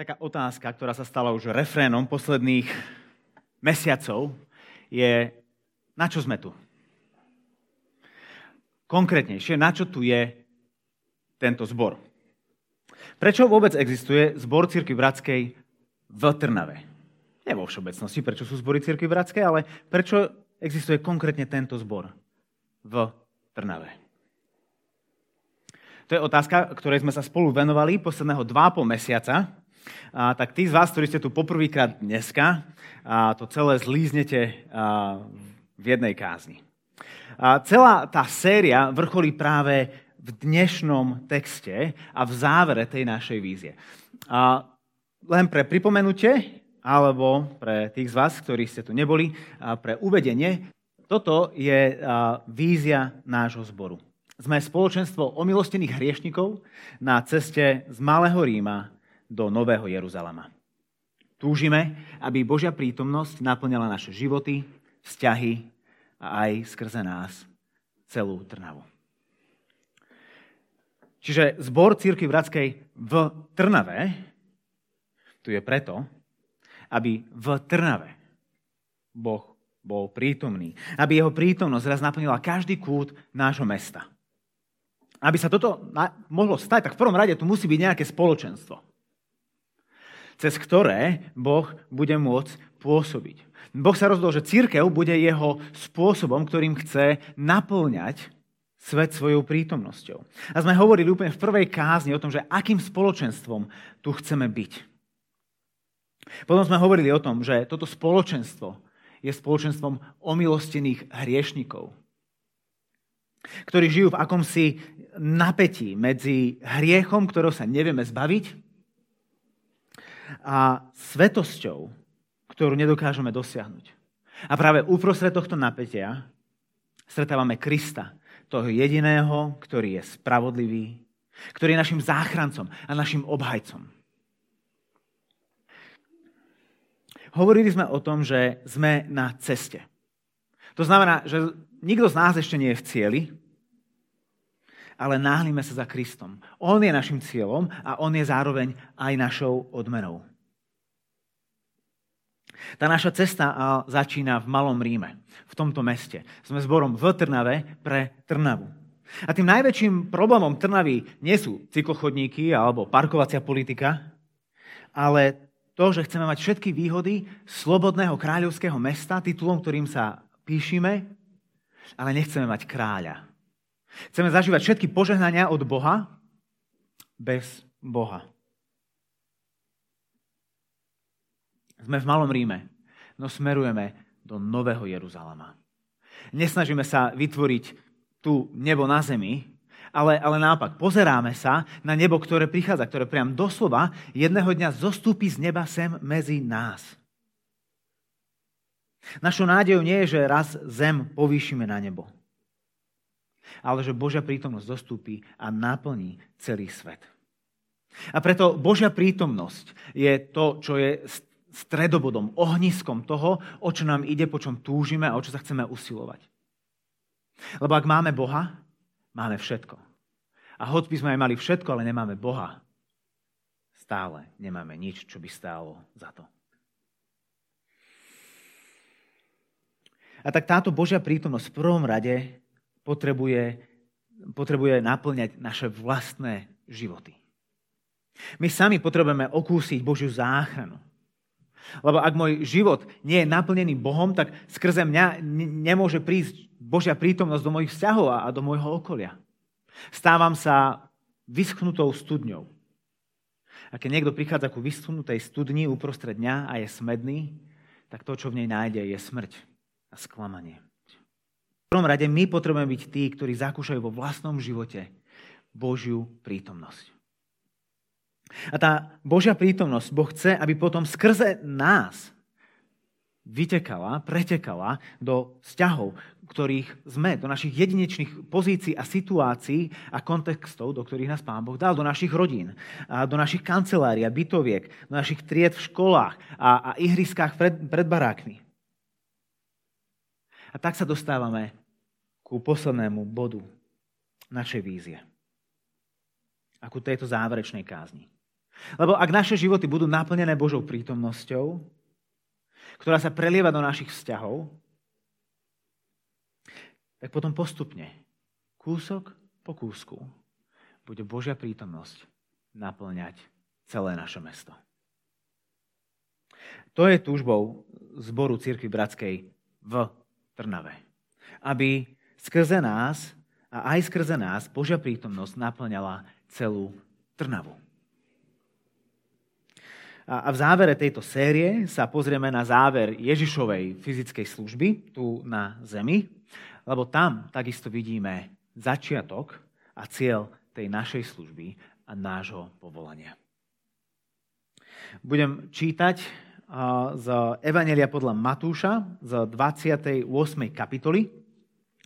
taká otázka, ktorá sa stala už refrénom posledných mesiacov, je, na čo sme tu? Konkrétnejšie, na čo tu je tento zbor? Prečo vôbec existuje zbor Círky Bratskej v Trnave? Nie vo všeobecnosti, prečo sú zbory Círky Bratskej, ale prečo existuje konkrétne tento zbor v Trnave? To je otázka, ktorej sme sa spolu venovali posledného 2,5 mesiaca a, tak tí z vás, ktorí ste tu poprvýkrát dneska, a, to celé zlíznete a, v jednej kázni. A celá tá séria vrcholí práve v dnešnom texte a v závere tej našej vízie. A len pre pripomenutie, alebo pre tých z vás, ktorí ste tu neboli, a pre uvedenie, toto je vízia nášho zboru. Sme spoločenstvo omilostených hriešnikov na ceste z Malého Ríma do Nového Jeruzalema. Túžime, aby Božia prítomnosť naplňala naše životy, vzťahy a aj skrze nás celú Trnavu. Čiže zbor Círky Bratskej v Trnave tu je preto, aby v Trnave Boh bol prítomný. Aby jeho prítomnosť raz naplnila každý kút nášho mesta. Aby sa toto mohlo stať, tak v prvom rade tu musí byť nejaké spoločenstvo cez ktoré Boh bude môcť pôsobiť. Boh sa rozhodol, že církev bude jeho spôsobom, ktorým chce naplňať svet svojou prítomnosťou. A sme hovorili úplne v prvej kázni o tom, že akým spoločenstvom tu chceme byť. Potom sme hovorili o tom, že toto spoločenstvo je spoločenstvom omilostených hriešnikov, ktorí žijú v akomsi napätí medzi hriechom, ktorého sa nevieme zbaviť, a svetosťou, ktorú nedokážeme dosiahnuť. A práve uprostred tohto napätia stretávame Krista, toho jediného, ktorý je spravodlivý, ktorý je našim záchrancom a našim obhajcom. Hovorili sme o tom, že sme na ceste. To znamená, že nikto z nás ešte nie je v cieli, ale náhlime sa za Kristom. On je našim cieľom a on je zároveň aj našou odmenou. Tá naša cesta začína v Malom Ríme, v tomto meste. Sme zborom v Trnave pre Trnavu. A tým najväčším problémom Trnavy nie sú cyklochodníky alebo parkovacia politika, ale to, že chceme mať všetky výhody slobodného kráľovského mesta, titulom, ktorým sa píšime, ale nechceme mať kráľa. Chceme zažívať všetky požehnania od Boha bez Boha. Sme v Malom Ríme, no smerujeme do Nového Jeruzalema. Nesnažíme sa vytvoriť tu nebo na zemi, ale, ale naopak pozeráme sa na nebo, ktoré prichádza, ktoré priam doslova jedného dňa zostúpi z neba sem medzi nás. Našou nádejou nie je, že raz zem povýšime na nebo ale že Božia prítomnosť dostúpi a naplní celý svet. A preto Božia prítomnosť je to, čo je stredobodom, ohniskom toho, o čo nám ide, po čom túžime a o čo sa chceme usilovať. Lebo ak máme Boha, máme všetko. A hoď by sme aj mali všetko, ale nemáme Boha, stále nemáme nič, čo by stálo za to. A tak táto Božia prítomnosť v prvom rade potrebuje, potrebuje naplňať naše vlastné životy. My sami potrebujeme okúsiť Božiu záchranu. Lebo ak môj život nie je naplnený Bohom, tak skrze mňa nemôže prísť Božia prítomnosť do mojich vzťahov a do môjho okolia. Stávam sa vyschnutou studňou. A keď niekto prichádza ku vyschnutej studni uprostred dňa a je smedný, tak to, čo v nej nájde, je smrť a sklamanie prvom rade my potrebujeme byť tí, ktorí zakúšajú vo vlastnom živote Božiu prítomnosť. A tá Božia prítomnosť, Boh chce, aby potom skrze nás vytekala, pretekala do vzťahov, ktorých sme, do našich jedinečných pozícií a situácií a kontextov, do ktorých nás Pán Boh dal, do našich rodín, a do našich kancelárií a bytoviek, do našich tried v školách a, a ihriskách pred, pred barákmi. A tak sa dostávame ku poslednému bodu našej vízie. A ku tejto záverečnej kázni. Lebo ak naše životy budú naplnené Božou prítomnosťou, ktorá sa prelieva do našich vzťahov, tak potom postupne, kúsok po kúsku, bude Božia prítomnosť naplňať celé naše mesto. To je túžbou zboru Cirkvi Bratskej v Trnave. Aby skrze nás a aj skrze nás Božia prítomnosť naplňala celú Trnavu. A v závere tejto série sa pozrieme na záver Ježišovej fyzickej služby tu na zemi, lebo tam takisto vidíme začiatok a cieľ tej našej služby a nášho povolania. Budem čítať z Evanelia podľa Matúša z 28. kapitoly,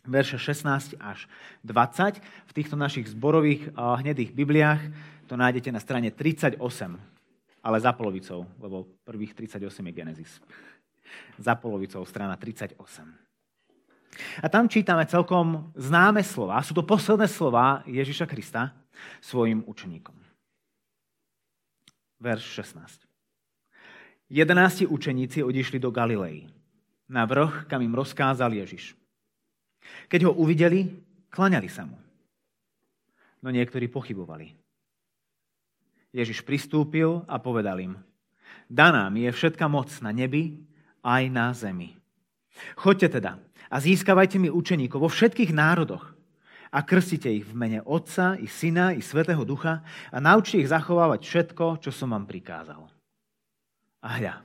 verše 16 až 20. V týchto našich zborových hnedých Bibliách to nájdete na strane 38, ale za polovicou, lebo prvých 38 je Genesis. Za polovicou strana 38. A tam čítame celkom známe slova. Sú to posledné slova Ježiša Krista svojim učeníkom. Verš 16. Jedenácti učeníci odišli do Galilei, na vrch, kam im rozkázal Ježiš. Keď ho uvideli, klaňali sa mu. No niektorí pochybovali. Ježiš pristúpil a povedal im, daná mi je všetka moc na nebi aj na zemi. Choďte teda a získavajte mi učeníkov vo všetkých národoch a krstite ich v mene Otca i Syna i Svetého Ducha a naučte ich zachovávať všetko, čo som vám prikázal. A hľa,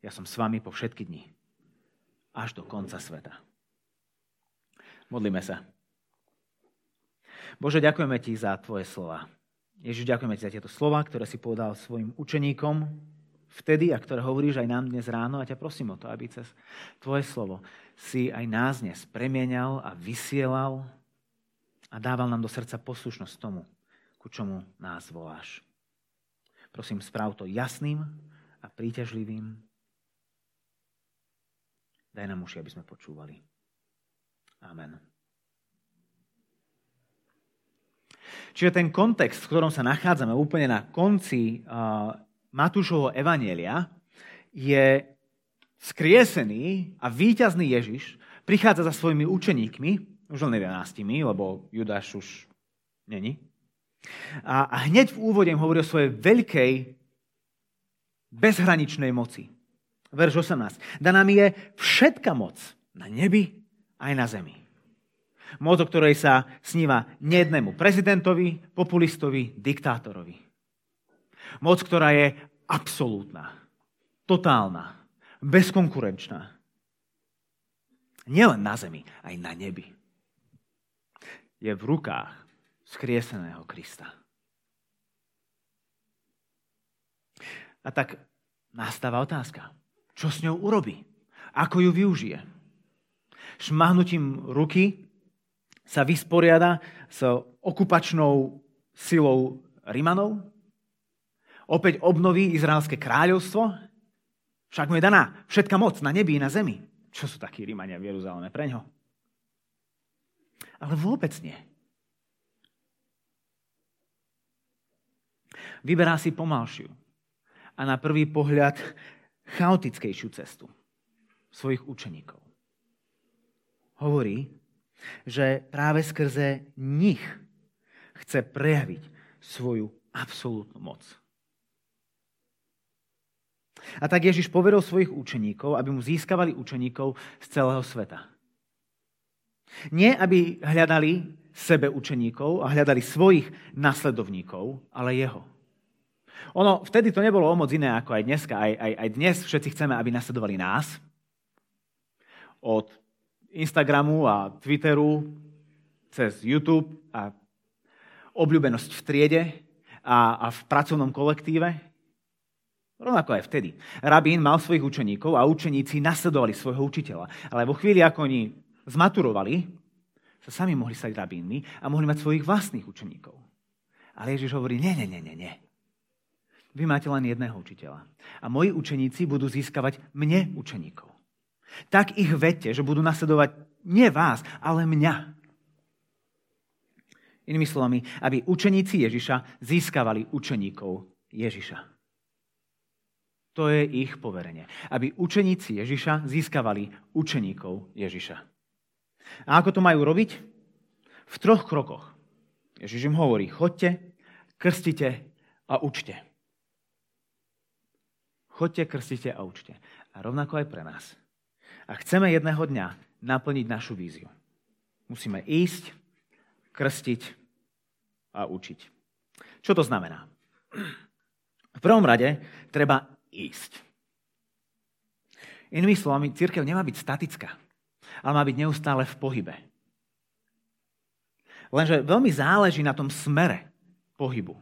ja som s vami po všetky dni, až do konca sveta. Modlíme sa. Bože, ďakujeme Ti za Tvoje slova. Ježiš, ďakujeme Ti za tieto slova, ktoré si povedal svojim učeníkom vtedy a ktoré hovoríš aj nám dnes ráno a ťa prosím o to, aby cez Tvoje slovo si aj nás dnes premienial a vysielal a dával nám do srdca poslušnosť tomu, ku čomu nás voláš. Prosím, správ to jasným, a príťažlivým. Daj nám uši, aby sme počúvali. Amen. Čiže ten kontext, v ktorom sa nachádzame úplne na konci uh, Matúšovho evanielia, je skriesený a víťazný Ježiš prichádza za svojimi učeníkmi, už len 11, lebo Judáš už není. A, a hneď v úvode hovorí o svojej veľkej bezhraničnej moci. Verš 18. Daná mi je všetka moc na nebi aj na zemi. Moc, o ktorej sa sníva nejednému prezidentovi, populistovi, diktátorovi. Moc, ktorá je absolútna, totálna, bezkonkurenčná. Nielen na zemi, aj na nebi. Je v rukách skrieseného Krista. A tak nastáva otázka. Čo s ňou urobí? Ako ju využije? Šmahnutím ruky sa vysporiada s okupačnou silou Rimanov? Opäť obnoví Izraelské kráľovstvo? Však mu je daná všetka moc na nebi i na zemi. Čo sú takí Rímania v Jeruzaleme pre ňo? Ale vôbec nie. Vyberá si pomalšiu, a na prvý pohľad chaotickejšiu cestu svojich učeníkov. Hovorí, že práve skrze nich chce prejaviť svoju absolútnu moc. A tak Ježiš povedal svojich učeníkov, aby mu získavali učeníkov z celého sveta. Nie, aby hľadali sebe učeníkov a hľadali svojich nasledovníkov, ale jeho. Ono, vtedy to nebolo o moc iné ako aj dneska. Aj, aj, aj dnes všetci chceme, aby nasledovali nás. Od Instagramu a Twitteru cez YouTube a obľúbenosť v triede a, a v pracovnom kolektíve. Rovnako aj vtedy. Rabín mal svojich učeníkov a učeníci nasledovali svojho učiteľa. Ale vo chvíli, ako oni zmaturovali, sa sami mohli stať rabínmi a mohli mať svojich vlastných učeníkov. Ale Ježiš hovorí, nie, nie, nie, nie, nie. Vy máte len jedného učiteľa. A moji učeníci budú získavať mne učeníkov. Tak ich vedte, že budú nasledovať nie vás, ale mňa. Inými slovami, aby učeníci Ježiša získavali učeníkov Ježiša. To je ich poverenie. Aby učeníci Ježiša získavali učeníkov Ježiša. A ako to majú robiť? V troch krokoch. Ježiš im hovorí, chodte, krstite a učte. Chodte, krstite a učte. A rovnako aj pre nás. A chceme jedného dňa naplniť našu víziu. Musíme ísť, krstiť a učiť. Čo to znamená? V prvom rade treba ísť. Inými slovami, církev nemá byť statická, ale má byť neustále v pohybe. Lenže veľmi záleží na tom smere pohybu.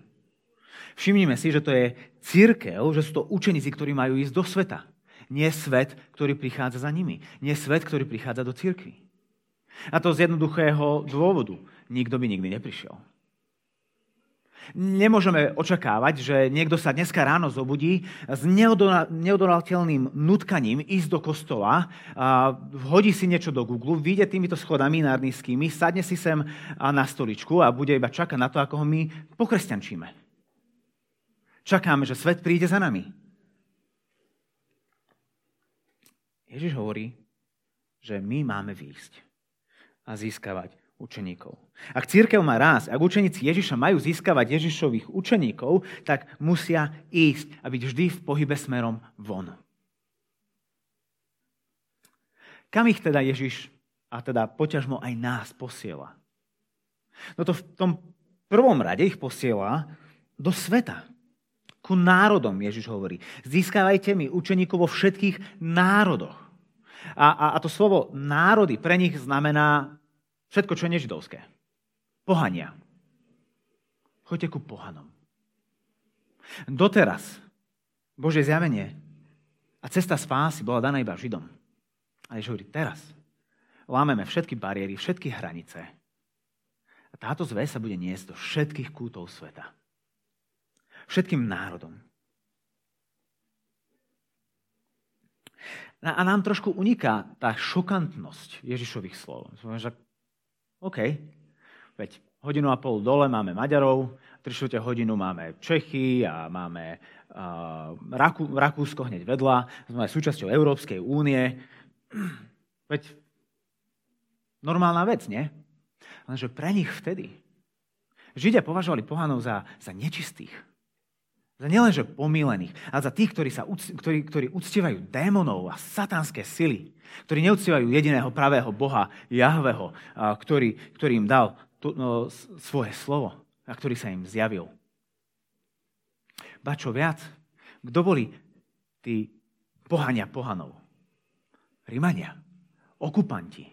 Všimnime si, že to je církev, že sú to učeníci, ktorí majú ísť do sveta. Nie svet, ktorý prichádza za nimi. Nie svet, ktorý prichádza do církvy. A to z jednoduchého dôvodu. Nikto by nikdy neprišiel. Nemôžeme očakávať, že niekto sa dneska ráno zobudí s neodolateľným nutkaním ísť do kostola, hodí si niečo do Google, vyjde týmito schodami nárnickými, sadne si sem na stoličku a bude iba čakať na to, ako ho my pokresťančíme. Čakáme, že svet príde za nami. Ježiš hovorí, že my máme výjsť a získavať učeníkov. Ak církev má rásť, ak učeníci Ježiša majú získavať Ježišových učeníkov, tak musia ísť a byť vždy v pohybe smerom von. Kam ich teda Ježiš a teda poťažmo aj nás posiela? No to v tom prvom rade ich posiela do sveta. Ku národom, Ježiš hovorí. Získavajte mi učeníkov vo všetkých národoch. A, a, a to slovo národy pre nich znamená Všetko, čo je nežidovské. Pohania. Choďte ku pohanom. Doteraz Božie zjavenie a cesta spásy bola daná iba Židom. A Ježiš hovorí, teraz lámeme všetky bariéry, všetky hranice. A táto zväz sa bude niesť do všetkých kútov sveta. Všetkým národom. A nám trošku uniká tá šokantnosť Ježišových slov. Že OK, veď hodinu a pol dole máme Maďarov, 3 hodinu máme Čechy a máme uh, Rakú, Rakúsko hneď vedľa, sme súčasťou Európskej únie. Veď normálna vec, nie? Lenže pre nich vtedy Židia považovali pohanov za, za nečistých. Za nielenže pomílených, ale za tých, ktorí, sa, ktorí, ktorí uctievajú démonov a satanské sily ktorí neúctievajú jediného pravého Boha, Jahveho, ktorý, ktorý im dal to, no, svoje slovo a ktorý sa im zjavil. Ba čo viac, kto boli tí pohania pohanov? Rimania, okupanti,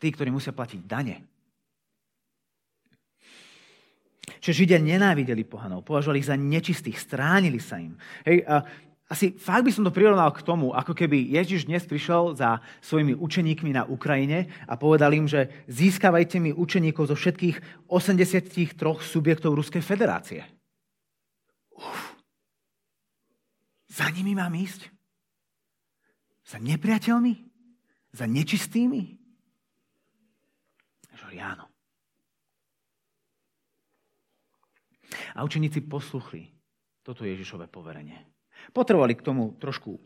tí, ktorí musia platiť dane. Čiže Židia nenávideli pohanov, považovali ich za nečistých, stránili sa im. Hej, a asi fakt by som to prirovnal k tomu, ako keby Ježiš dnes prišiel za svojimi učeníkmi na Ukrajine a povedal im, že získavajte mi učeníkov zo všetkých 83 subjektov Ruskej federácie. Uf. Za nimi mám ísť? Za nepriateľmi? Za nečistými? Že áno. A učeníci posluchli toto Ježišové poverenie. Potrebovali k tomu trošku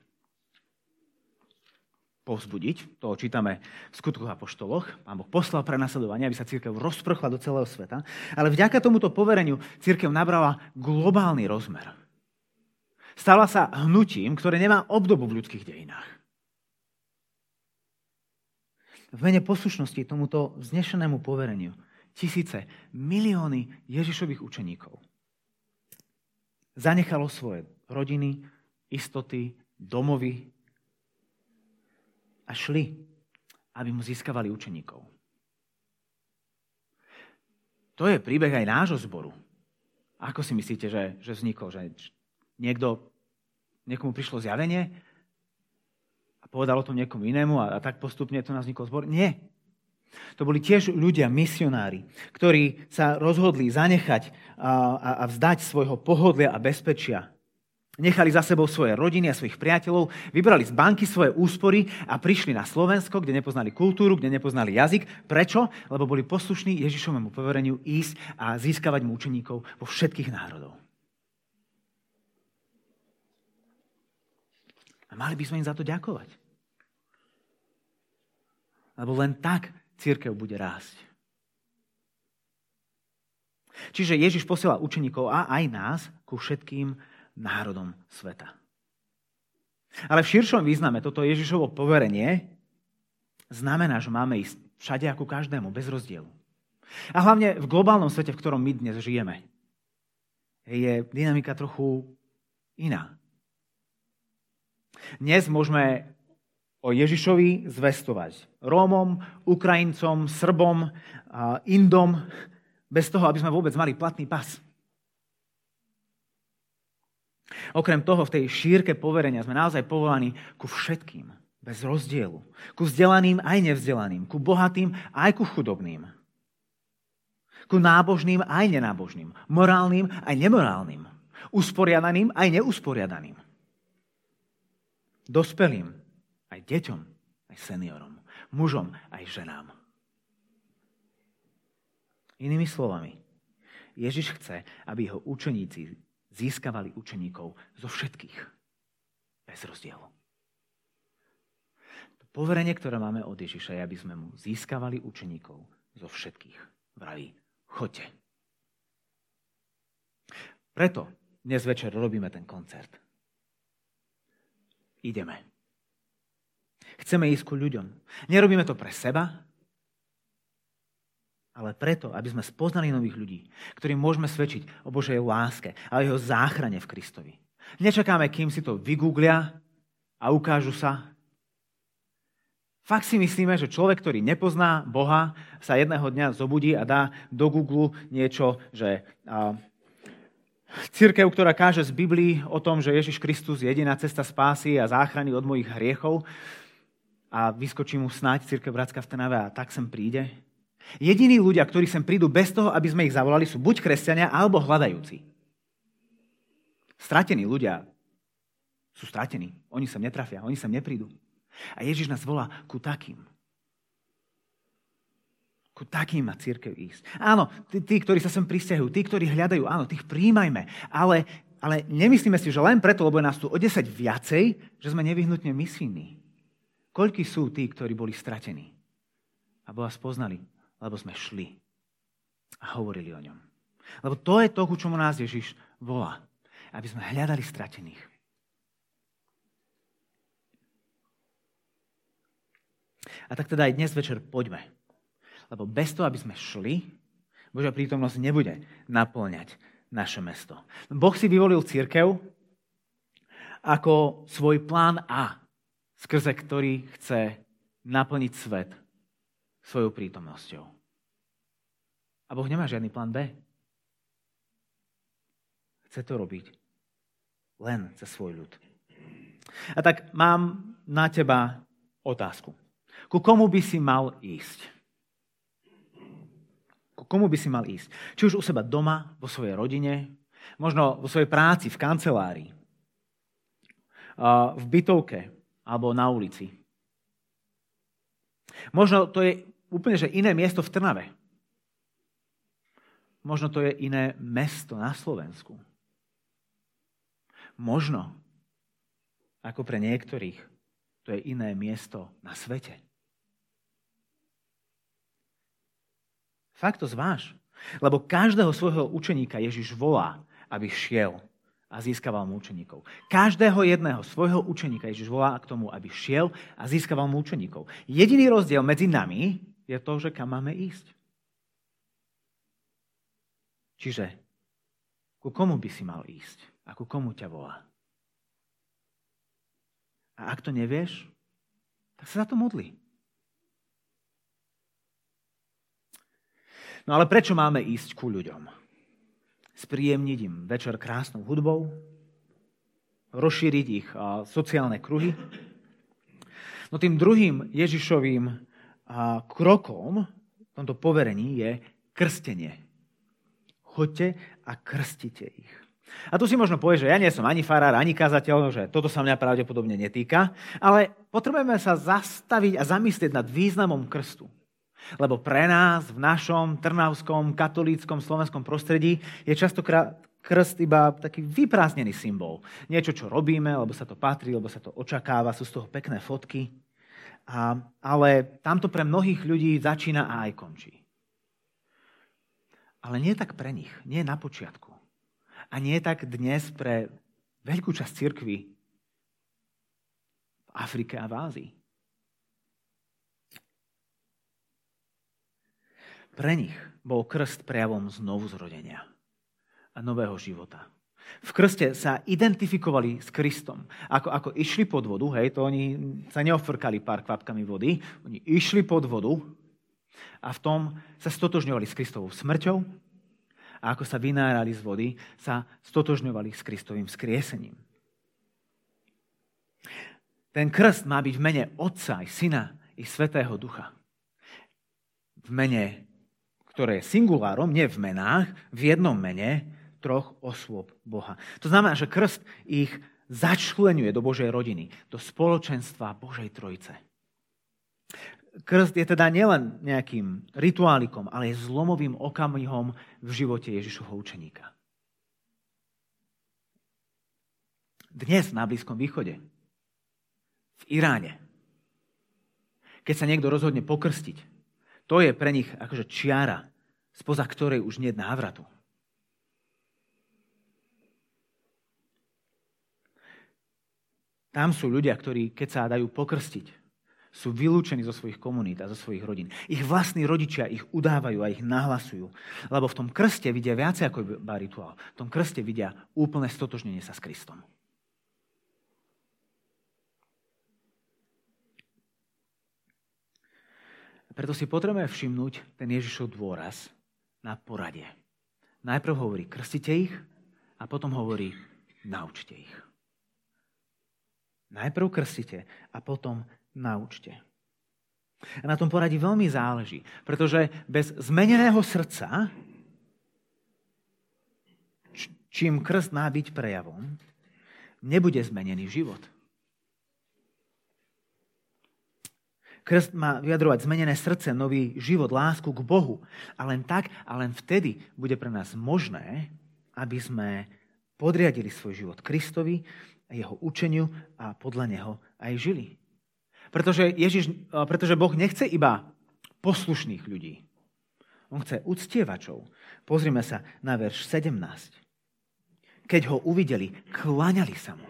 povzbudiť. To čítame v skutkoch a poštoloch. Pán Boh poslal pre aby sa církev rozprchla do celého sveta. Ale vďaka tomuto povereniu církev nabrala globálny rozmer. Stala sa hnutím, ktoré nemá obdobu v ľudských dejinách. V mene poslušnosti tomuto vznešenému povereniu tisíce, milióny Ježišových učeníkov zanechalo svoje rodiny, istoty, domovy a šli, aby mu získavali učeníkov. To je príbeh aj nášho zboru. Ako si myslíte, že, že vznikol? Že niekto, niekomu prišlo zjavenie a povedal o tom niekomu inému a, a tak postupne to nás vznikol zbor? Nie. To boli tiež ľudia, misionári, ktorí sa rozhodli zanechať a, a vzdať svojho pohodlia a bezpečia. Nechali za sebou svoje rodiny a svojich priateľov, vybrali z banky svoje úspory a prišli na Slovensko, kde nepoznali kultúru, kde nepoznali jazyk. Prečo? Lebo boli poslušní Ježišovemu povereniu ísť a získavať mu učeníkov vo všetkých národov. A mali by sme im za to ďakovať. Lebo len tak církev bude rásť. Čiže Ježiš posiela učeníkov a aj nás ku všetkým národom sveta. Ale v širšom význame toto Ježišovo poverenie znamená, že máme ísť všade ako každému, bez rozdielu. A hlavne v globálnom svete, v ktorom my dnes žijeme, je dynamika trochu iná. Dnes môžeme o Ježišovi zvestovať Rómom, Ukrajincom, Srbom, Indom, bez toho, aby sme vôbec mali platný pas. Okrem toho, v tej šírke poverenia sme naozaj povolaní ku všetkým, bez rozdielu. Ku vzdelaným aj nevzdelaným, ku bohatým aj ku chudobným. Ku nábožným aj nenábožným, morálnym aj nemorálnym, usporiadaným aj neusporiadaným. Dospelým deťom, aj seniorom, mužom, aj ženám. Inými slovami, Ježiš chce, aby jeho učeníci získavali učeníkov zo všetkých. Bez rozdielu. To poverenie, ktoré máme od Ježiša, je, aby sme mu získavali učeníkov zo všetkých. Vraví, choďte. Preto dnes večer robíme ten koncert. Ideme. Chceme ísť ku ľuďom. Nerobíme to pre seba, ale preto, aby sme spoznali nových ľudí, ktorým môžeme svedčiť o Božej láske a o jeho záchrane v Kristovi. Nečakáme, kým si to vygooglia a ukážu sa. Fakt si myslíme, že človek, ktorý nepozná Boha, sa jedného dňa zobudí a dá do Google niečo, že Církev, ktorá káže z Biblii o tom, že Ježiš Kristus je jediná cesta spásy a záchrany od mojich hriechov, a vyskočí mu snáď církev Bratská v Trnave a tak sem príde. Jediní ľudia, ktorí sem prídu bez toho, aby sme ich zavolali, sú buď kresťania, alebo hľadajúci. Stratení ľudia sú stratení. Oni sem netrafia, oni sem neprídu. A Ježiš nás volá ku takým. Ku takým má církev ísť. Áno, tí, tí, ktorí sa sem pristahujú, tí, ktorí hľadajú, áno, tých príjmajme. Ale, ale nemyslíme si, že len preto, lebo je nás tu o 10 viacej, že sme nevyhnutne misijní. Koľkí sú tí, ktorí boli stratení a Boha spoznali, lebo sme šli a hovorili o ňom. Lebo to je to, ku čomu nás Ježiš volá. Aby sme hľadali stratených. A tak teda aj dnes večer poďme. Lebo bez toho, aby sme šli, Božia prítomnosť nebude naplňať naše mesto. Boh si vyvolil církev ako svoj plán A skrze ktorý chce naplniť svet svojou prítomnosťou. A Boh nemá žiadny plán B. Chce to robiť len cez svoj ľud. A tak mám na teba otázku. Ku komu by si mal ísť? Ku komu by si mal ísť? Či už u seba doma, vo svojej rodine, možno vo svojej práci, v kancelárii, v bytovke, alebo na ulici. Možno to je úplne že iné miesto v Trnave. Možno to je iné mesto na Slovensku. Možno, ako pre niektorých, to je iné miesto na svete. Fakt to zváž. Lebo každého svojho učeníka Ježiš volá, aby šiel a získaval mu učeníkov. Každého jedného svojho učeníka Ježiš volá k tomu, aby šiel a získaval mu učeníkov. Jediný rozdiel medzi nami je to, že kam máme ísť. Čiže ku komu by si mal ísť a ku komu ťa volá. A ak to nevieš, tak sa za to modli. No ale prečo máme ísť ku ľuďom? Spríjemniť im večer krásnou hudbou, rozšíriť ich sociálne kruhy. No tým druhým Ježišovým krokom v tomto poverení je krstenie. Choďte a krstite ich. A tu si možno povie, že ja nie som ani farár, ani kazateľ, že toto sa mňa pravdepodobne netýka, ale potrebujeme sa zastaviť a zamyslieť nad významom krstu. Lebo pre nás v našom trnavskom, katolíckom, slovenskom prostredí je častokrát krst iba taký vyprázdnený symbol. Niečo, čo robíme, lebo sa to patrí, lebo sa to očakáva, sú z toho pekné fotky. A, ale tamto pre mnohých ľudí začína a aj končí. Ale nie tak pre nich, nie na počiatku. A nie tak dnes pre veľkú časť cirkvy v Afrike a v Ázii. Pre nich bol krst prejavom znovu zrodenia a nového života. V krste sa identifikovali s Kristom. Ako, ako išli pod vodu, hej, to oni sa neofrkali pár kvapkami vody, oni išli pod vodu a v tom sa stotožňovali s Kristovou smrťou a ako sa vynárali z vody, sa stotožňovali s Kristovým skriesením. Ten krst má byť v mene Otca, i Syna, i Svetého Ducha. V mene ktoré je singulárom, nie v menách, v jednom mene troch osôb Boha. To znamená, že krst ich začlenuje do Božej rodiny, do spoločenstva Božej Trojice. Krst je teda nielen nejakým rituálikom, ale je zlomovým okamihom v živote Ježišovho učeníka. Dnes na Blízkom východe, v Iráne, keď sa niekto rozhodne pokrstiť, to je pre nich akože čiara, spoza ktorej už nie je návratu. Tam sú ľudia, ktorí, keď sa dajú pokrstiť, sú vylúčení zo svojich komunít a zo svojich rodín. Ich vlastní rodičia ich udávajú a ich nahlasujú. Lebo v tom krste vidia viacej ako iba rituál. V tom krste vidia úplné stotožnenie sa s Kristom. Preto si potrebujeme všimnúť ten Ježišov dôraz na poradie. Najprv hovorí, krstite ich a potom hovorí, naučte ich. Najprv krstite a potom naučte. A na tom poradí veľmi záleží, pretože bez zmeneného srdca, čím krst má byť prejavom, nebude zmenený život. Krst má vyjadrovať zmenené srdce, nový život, lásku k Bohu. A len tak a len vtedy bude pre nás možné, aby sme podriadili svoj život Kristovi, jeho učeniu a podľa neho aj žili. Pretože, Ježiš, pretože Boh nechce iba poslušných ľudí. On chce uctievačov. Pozrime sa na verš 17. Keď ho uvideli, klaňali sa mu.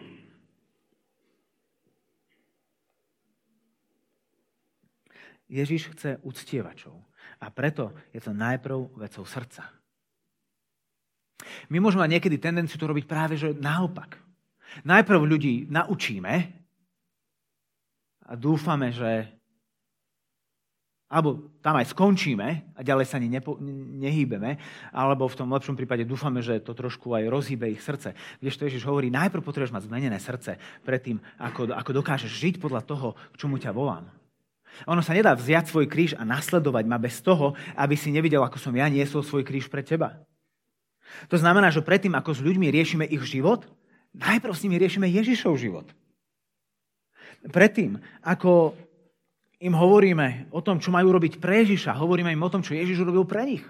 Ježiš chce uctievačov. A preto je to najprv vecou srdca. My môžeme mať niekedy tendenciu to robiť práve že naopak. Najprv ľudí naučíme a dúfame, že alebo tam aj skončíme a ďalej sa ani nepo, nehýbeme, alebo v tom lepšom prípade dúfame, že to trošku aj rozhýbe ich srdce. Vieš, to Ježiš hovorí, najprv potrebuješ mať zmenené srdce predtým, ako, ako dokážeš žiť podľa toho, k čomu ťa volám. Ono sa nedá vziať svoj kríž a nasledovať ma bez toho, aby si nevidel, ako som ja niesol svoj kríž pre teba. To znamená, že predtým, ako s ľuďmi riešime ich život, najprv s nimi riešime Ježišov život. Predtým, ako im hovoríme o tom, čo majú robiť pre Ježiša, hovoríme im o tom, čo Ježiš urobil pre nich.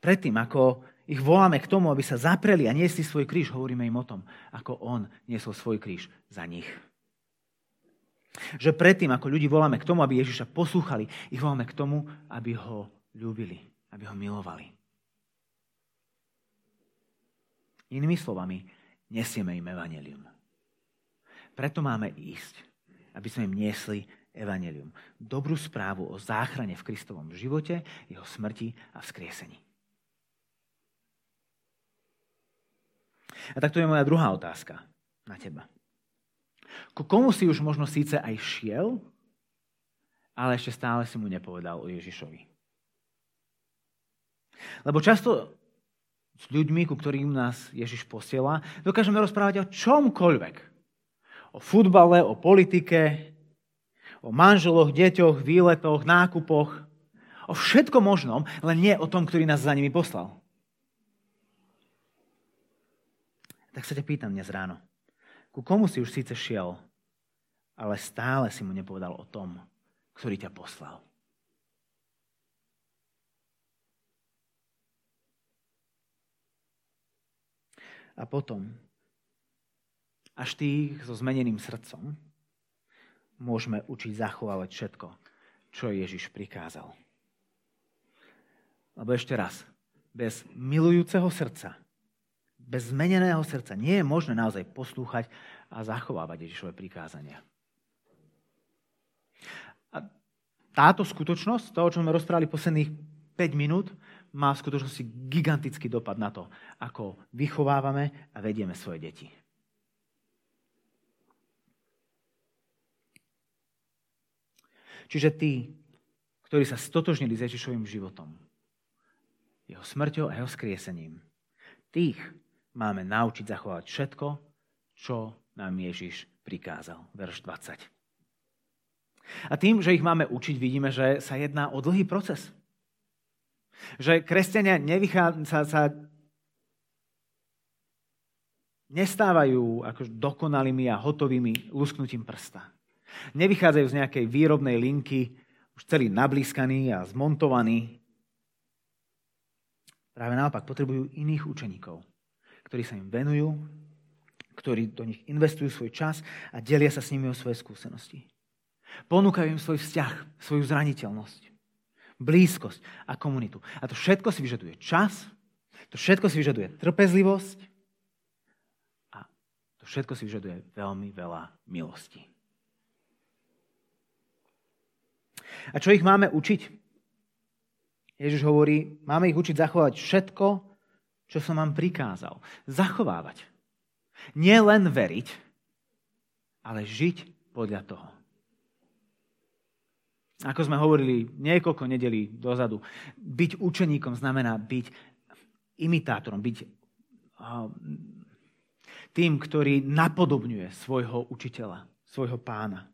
Predtým, ako ich voláme k tomu, aby sa zapreli a niesli svoj kríž, hovoríme im o tom, ako on niesol svoj kríž za nich. Že predtým, ako ľudí voláme k tomu, aby Ježiša poslúchali, ich voláme k tomu, aby ho ľúbili, aby ho milovali. Inými slovami, nesieme im evanelium. Preto máme ísť, aby sme im niesli evanelium. Dobrú správu o záchrane v Kristovom živote, jeho smrti a vzkriesení. A takto je moja druhá otázka na teba. Ku komu si už možno síce aj šiel, ale ešte stále si mu nepovedal o Ježišovi. Lebo často s ľuďmi, ku ktorým nás Ježiš posiela, dokážeme rozprávať o čomkoľvek. O futbale, o politike, o manželoch, deťoch, výletoch, nákupoch. O všetko možnom, len nie o tom, ktorý nás za nimi poslal. Tak sa ťa pýtam dnes ráno. Ku komu si už síce šiel, ale stále si mu nepovedal o tom, ktorý ťa poslal. A potom až tých so zmeneným srdcom môžeme učiť zachovávať všetko, čo Ježiš prikázal. Lebo ešte raz, bez milujúceho srdca, bez zmeneného srdca nie je možné naozaj poslúchať a zachovávať Ježišové prikázania. A táto skutočnosť, toho, čo sme rozprávali posledných 5 minút, má v skutočnosti gigantický dopad na to, ako vychovávame a vedieme svoje deti. Čiže tí, ktorí sa stotožnili s Ježišovým životom, jeho smrťou a jeho skriesením, tých máme naučiť zachovať všetko, čo nám Ježiš prikázal. Verš 20. A tým, že ich máme učiť, vidíme, že sa jedná o dlhý proces. Že kresťania nevychádza, sa, nestávajú ako dokonalými a hotovými lusknutím prsta. Nevychádzajú z nejakej výrobnej linky, už celý nablískaný a zmontovaný. Práve naopak, potrebujú iných učeníkov, ktorí sa im venujú, ktorí do nich investujú svoj čas a delia sa s nimi o svoje skúsenosti. Ponúkajú im svoj vzťah, svoju zraniteľnosť blízkosť a komunitu. A to všetko si vyžaduje čas, to všetko si vyžaduje trpezlivosť a to všetko si vyžaduje veľmi veľa milosti. A čo ich máme učiť? Ježiš hovorí, máme ich učiť zachovať všetko, čo som vám prikázal. Zachovávať. Nie len veriť, ale žiť podľa toho. Ako sme hovorili niekoľko nedelí dozadu, byť učeníkom znamená byť imitátorom, byť tým, ktorý napodobňuje svojho učiteľa, svojho pána.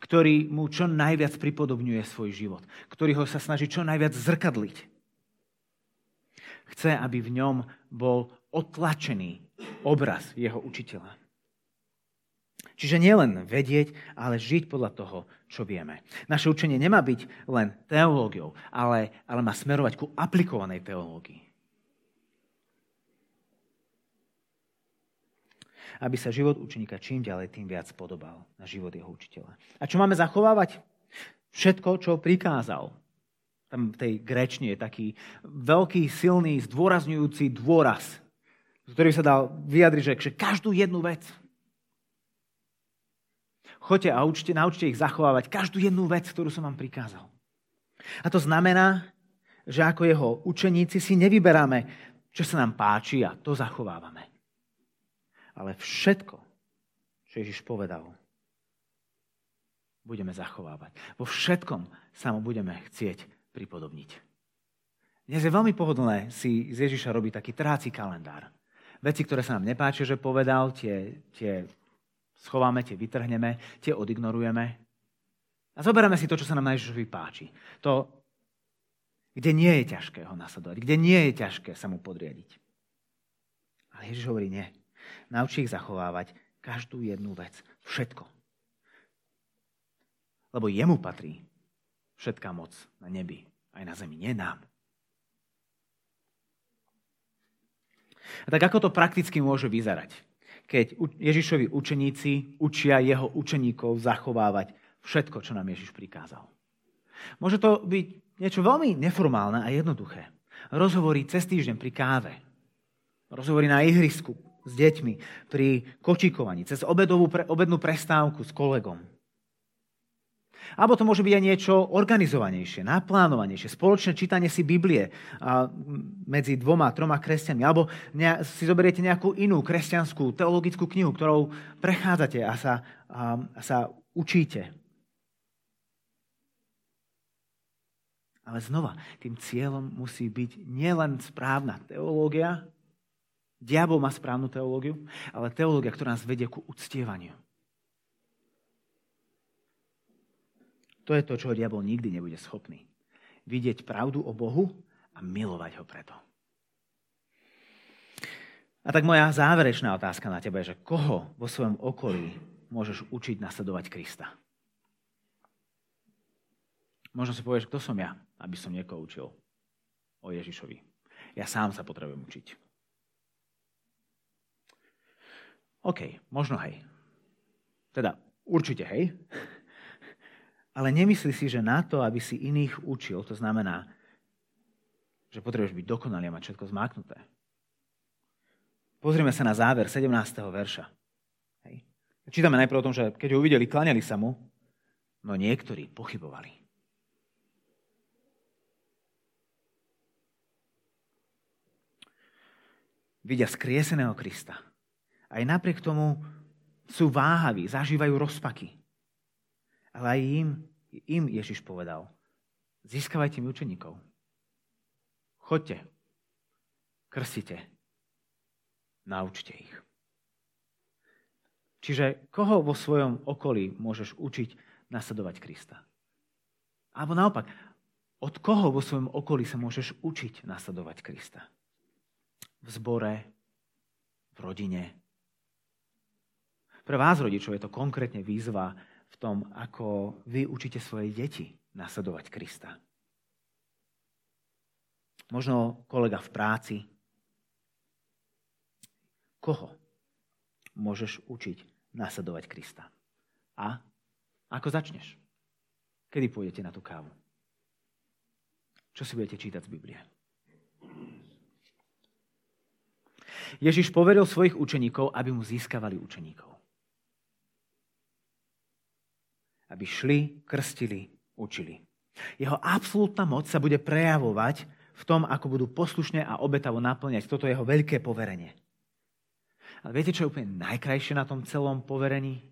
Ktorý mu čo najviac pripodobňuje svoj život. Ktorý ho sa snaží čo najviac zrkadliť. Chce, aby v ňom bol otlačený obraz jeho učiteľa. Čiže nielen vedieť, ale žiť podľa toho, čo vieme. Naše učenie nemá byť len teológiou, ale, ale má smerovať ku aplikovanej teológii. Aby sa život učeníka čím ďalej, tým viac podobal na život jeho učiteľa. A čo máme zachovávať? Všetko, čo prikázal. Tam v tej grečne je taký veľký, silný, zdôrazňujúci dôraz, ktorý sa dal vyjadriť, že každú jednu vec – Choďte a učte, naučte ich zachovávať každú jednu vec, ktorú som vám prikázal. A to znamená, že ako jeho učeníci si nevyberáme, čo sa nám páči a to zachovávame. Ale všetko, čo Ježiš povedal, budeme zachovávať. Vo všetkom sa mu budeme chcieť pripodobniť. Dnes je veľmi pohodlné si z Ježiša robiť taký tráci kalendár. Veci, ktoré sa nám nepáčia, že povedal, tie, tie schováme, tie vytrhneme, tie odignorujeme. A zoberieme si to, čo sa nám na Ježišovi páči. To, kde nie je ťažké ho nasledovať, kde nie je ťažké sa mu podriadiť. Ale Ježiš hovorí, nie. Naučí ich zachovávať každú jednu vec. Všetko. Lebo jemu patrí všetká moc na nebi aj na zemi, nie nám. A tak ako to prakticky môže vyzerať? keď Ježišovi učeníci učia jeho učeníkov zachovávať všetko, čo nám Ježiš prikázal. Môže to byť niečo veľmi neformálne a jednoduché. Rozhovory cez týždeň pri káve. Rozhovory na ihrisku s deťmi, pri kočikovaní, cez obedovú, obednú prestávku s kolegom. Alebo to môže byť aj niečo organizovanejšie, naplánovanejšie, spoločné čítanie si Biblie medzi dvoma, troma kresťanmi. Alebo si zoberiete nejakú inú kresťanskú teologickú knihu, ktorou prechádzate a sa, a sa učíte. Ale znova, tým cieľom musí byť nielen správna teológia, diabol má správnu teológiu, ale teológia, ktorá nás vedie ku uctievaniu. To je to, čo diabol nikdy nebude schopný. Vidieť pravdu o Bohu a milovať ho preto. A tak moja záverečná otázka na teba je, že koho vo svojom okolí môžeš učiť nasledovať Krista? Možno si povieš, kto som ja, aby som niekoho učil o Ježišovi. Ja sám sa potrebujem učiť. OK, možno hej. Teda určite hej. Ale nemyslí si, že na to, aby si iných učil, to znamená, že potrebuješ byť dokonalý a mať všetko zmáknuté. Pozrime sa na záver 17. verša. Hej. Čítame najprv o tom, že keď ho uvideli, klaňali sa mu, no niektorí pochybovali. Vidia skrieseného Krista. Aj napriek tomu sú váhaví, zažívajú rozpaky. Ale aj im, im Ježiš povedal, získavajte mi učeníkov. Chodte, krstite, naučte ich. Čiže koho vo svojom okolí môžeš učiť nasledovať Krista? Alebo naopak, od koho vo svojom okolí sa môžeš učiť nasledovať Krista? V zbore, v rodine. Pre vás, rodičov, je to konkrétne výzva v tom, ako vy učíte svoje deti nasledovať Krista. Možno kolega v práci, koho môžeš učiť nasledovať Krista. A ako začneš? Kedy pôjdete na tú kávu? Čo si budete čítať z Biblie? Ježiš poveril svojich učeníkov, aby mu získavali učeníkov. Aby šli, krstili, učili. Jeho absolútna moc sa bude prejavovať v tom, ako budú poslušne a obetavo naplňať toto jeho veľké poverenie. Ale viete, čo je úplne najkrajšie na tom celom poverení?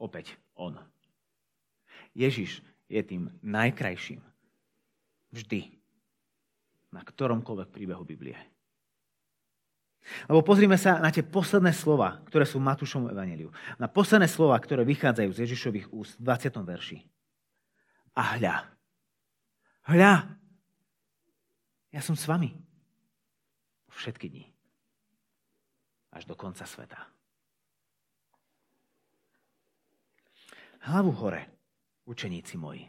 Opäť on. Ježiš je tým najkrajším. Vždy. Na ktoromkoľvek príbehu Biblie. Lebo pozrime sa na tie posledné slova, ktoré sú v Matúšovom evaneliu. Na posledné slova, ktoré vychádzajú z Ježišových úst v 20. verši. A hľa. Hľa. Ja som s vami všetky dni. Až do konca sveta. Hlavu hore, učeníci moji.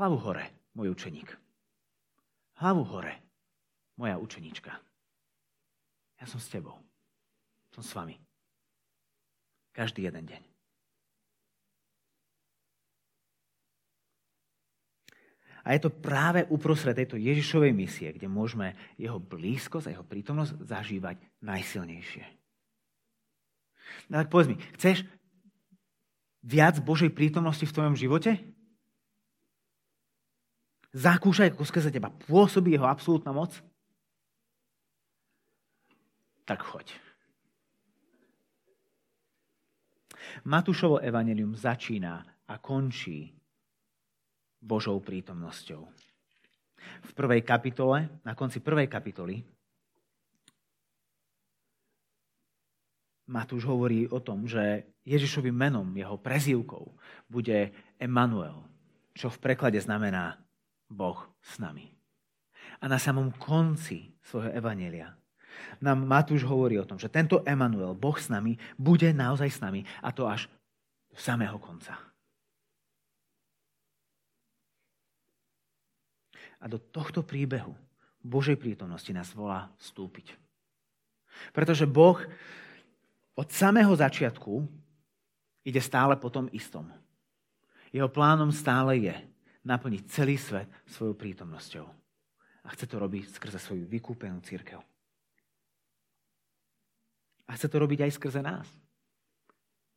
Hlavu hore, môj učeník. Hlavu hore, moja učeníčka. Ja som s tebou. Som s vami. Každý jeden deň. A je to práve uprostred tejto Ježišovej misie, kde môžeme jeho blízkosť a jeho prítomnosť zažívať najsilnejšie. No tak povedz mi, chceš viac Božej prítomnosti v tvojom živote? Zakúšaj, ako skrze teba pôsobí jeho absolútna moc? Tak choď. Matúšovo evanelium začína a končí Božou prítomnosťou. V prvej kapitole, na konci prvej kapitoly, Matúš hovorí o tom, že Ježišovým menom, jeho prezývkou, bude Emanuel, čo v preklade znamená Boh s nami. A na samom konci svojho evanelia nám Matúš hovorí o tom, že tento Emanuel, Boh s nami, bude naozaj s nami a to až do samého konca. A do tohto príbehu Božej prítomnosti nás volá vstúpiť. Pretože Boh od samého začiatku ide stále po tom istom. Jeho plánom stále je naplniť celý svet svojou prítomnosťou. A chce to robiť skrze svoju vykúpenú církev. A chce to robiť aj skrze nás.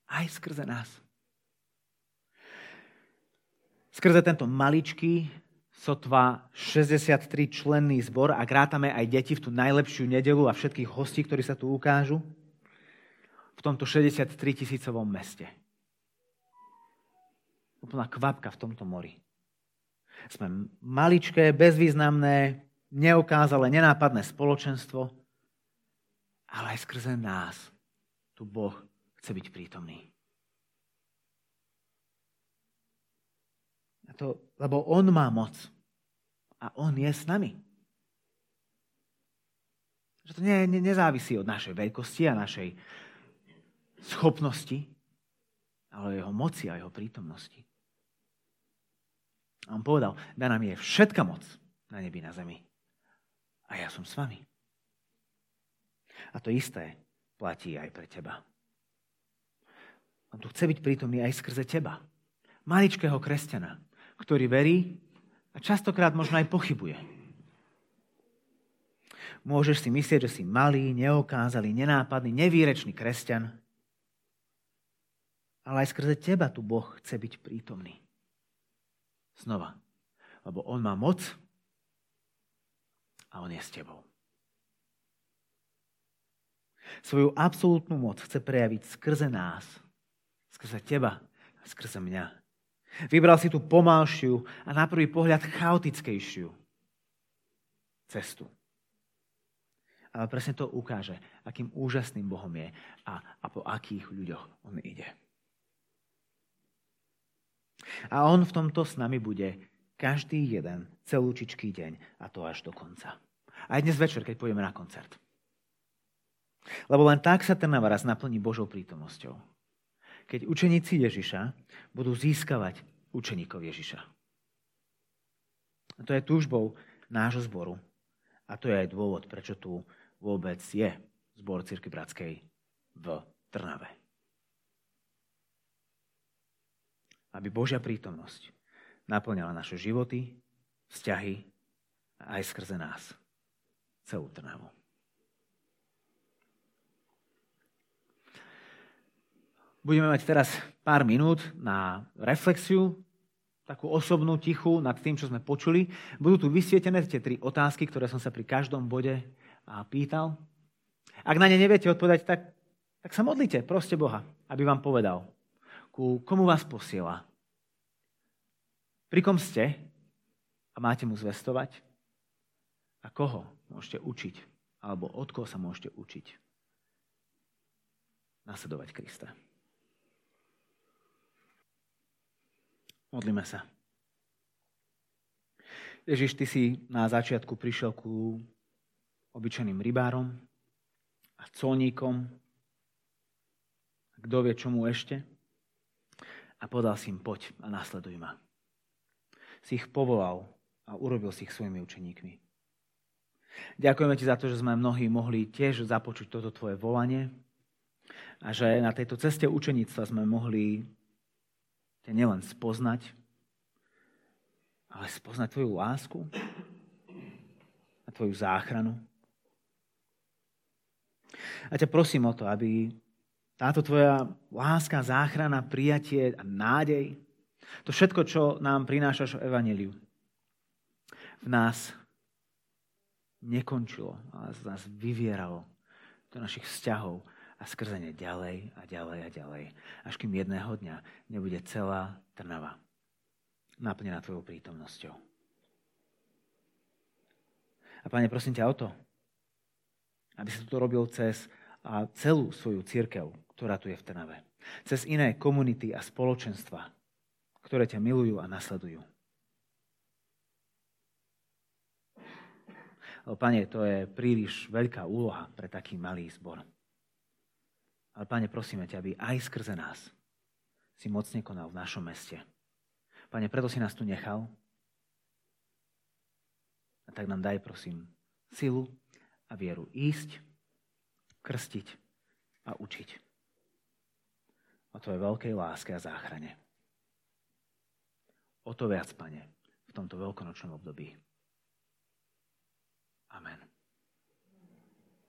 Aj skrze nás. Skrze tento maličký, sotva 63 členný zbor a rátame aj deti v tú najlepšiu nedelu a všetkých hostí, ktorí sa tu ukážu, v tomto 63 tisícovom meste. Úplná kvapka v tomto mori. Sme maličké, bezvýznamné, neukázale, nenápadné spoločenstvo, ale aj skrze nás tu Boh chce byť prítomný. A to, lebo On má moc. A On je s nami. Že to ne, ne, nezávisí od našej veľkosti a našej schopnosti, ale jeho moci a jeho prítomnosti. A on povedal, da nám je všetka moc na nebi, na zemi. A ja som s vami. A to isté platí aj pre teba. On tu chce byť prítomný aj skrze teba. Maličkého kresťana, ktorý verí a častokrát možno aj pochybuje. Môžeš si myslieť, že si malý, neokázalý, nenápadný, nevýrečný kresťan, ale aj skrze teba tu Boh chce byť prítomný. Znova. Lebo On má moc a On je s tebou. Svoju absolútnu moc chce prejaviť skrze nás, skrze teba skrze mňa. Vybral si tú pomalšiu a na prvý pohľad chaotickejšiu cestu. Ale presne to ukáže, akým úžasným Bohom je a, a po akých ľuďoch On ide. A On v tomto s nami bude každý jeden celúčičký deň a to až do konca. Aj dnes večer, keď pôjdeme na koncert. Lebo len tak sa ten navaraz naplní Božou prítomnosťou keď učeníci Ježiša budú získavať učeníkov Ježiša. A to je túžbou nášho zboru. A to je aj dôvod, prečo tu vôbec je zbor Cirky Bratskej v Trnave. Aby Božia prítomnosť naplňala naše životy, vzťahy a aj skrze nás celú Trnavu. Budeme mať teraz pár minút na reflexiu, takú osobnú, tichu nad tým, čo sme počuli. Budú tu vysvietené tie tri otázky, ktoré som sa pri každom bode pýtal. Ak na ne neviete odpovedať, tak, tak sa modlite, proste Boha, aby vám povedal, ku komu vás posiela, pri kom ste a máte mu zvestovať a koho môžete učiť, alebo od koho sa môžete učiť nasledovať Krista. Modlíme sa. Ježiš, ty si na začiatku prišiel ku obyčajným rybárom a colníkom. Kto vie, čomu ešte? A podal si im, poď a nasleduj ma. Si ich povolal a urobil si ich svojimi učeníkmi. Ďakujeme ti za to, že sme mnohí mohli tiež započuť toto tvoje volanie a že na tejto ceste učeníctva sme mohli ťa nielen spoznať, ale spoznať tvoju lásku a tvoju záchranu. A ťa prosím o to, aby táto tvoja láska, záchrana, prijatie a nádej, to všetko, čo nám prinášaš v Evangeliu, v nás nekončilo, ale z nás vyvieralo do našich vzťahov, a skrze ne ďalej a ďalej a ďalej, až kým jedného dňa nebude celá Trnava naplnená tvojou prítomnosťou. A Pane, prosím ťa o to, aby si to robil cez a celú svoju církev, ktorá tu je v Trnave. Cez iné komunity a spoločenstva, ktoré ťa milujú a nasledujú. Pane, to je príliš veľká úloha pre taký malý zbor. Ale Pane, prosíme ťa, aby aj skrze nás si mocne konal v našom meste. Pane, preto si nás tu nechal. A tak nám daj, prosím, silu a vieru ísť, krstiť a učiť. O tvojej veľkej láske a záchrane. O to viac, Pane, v tomto veľkonočnom období.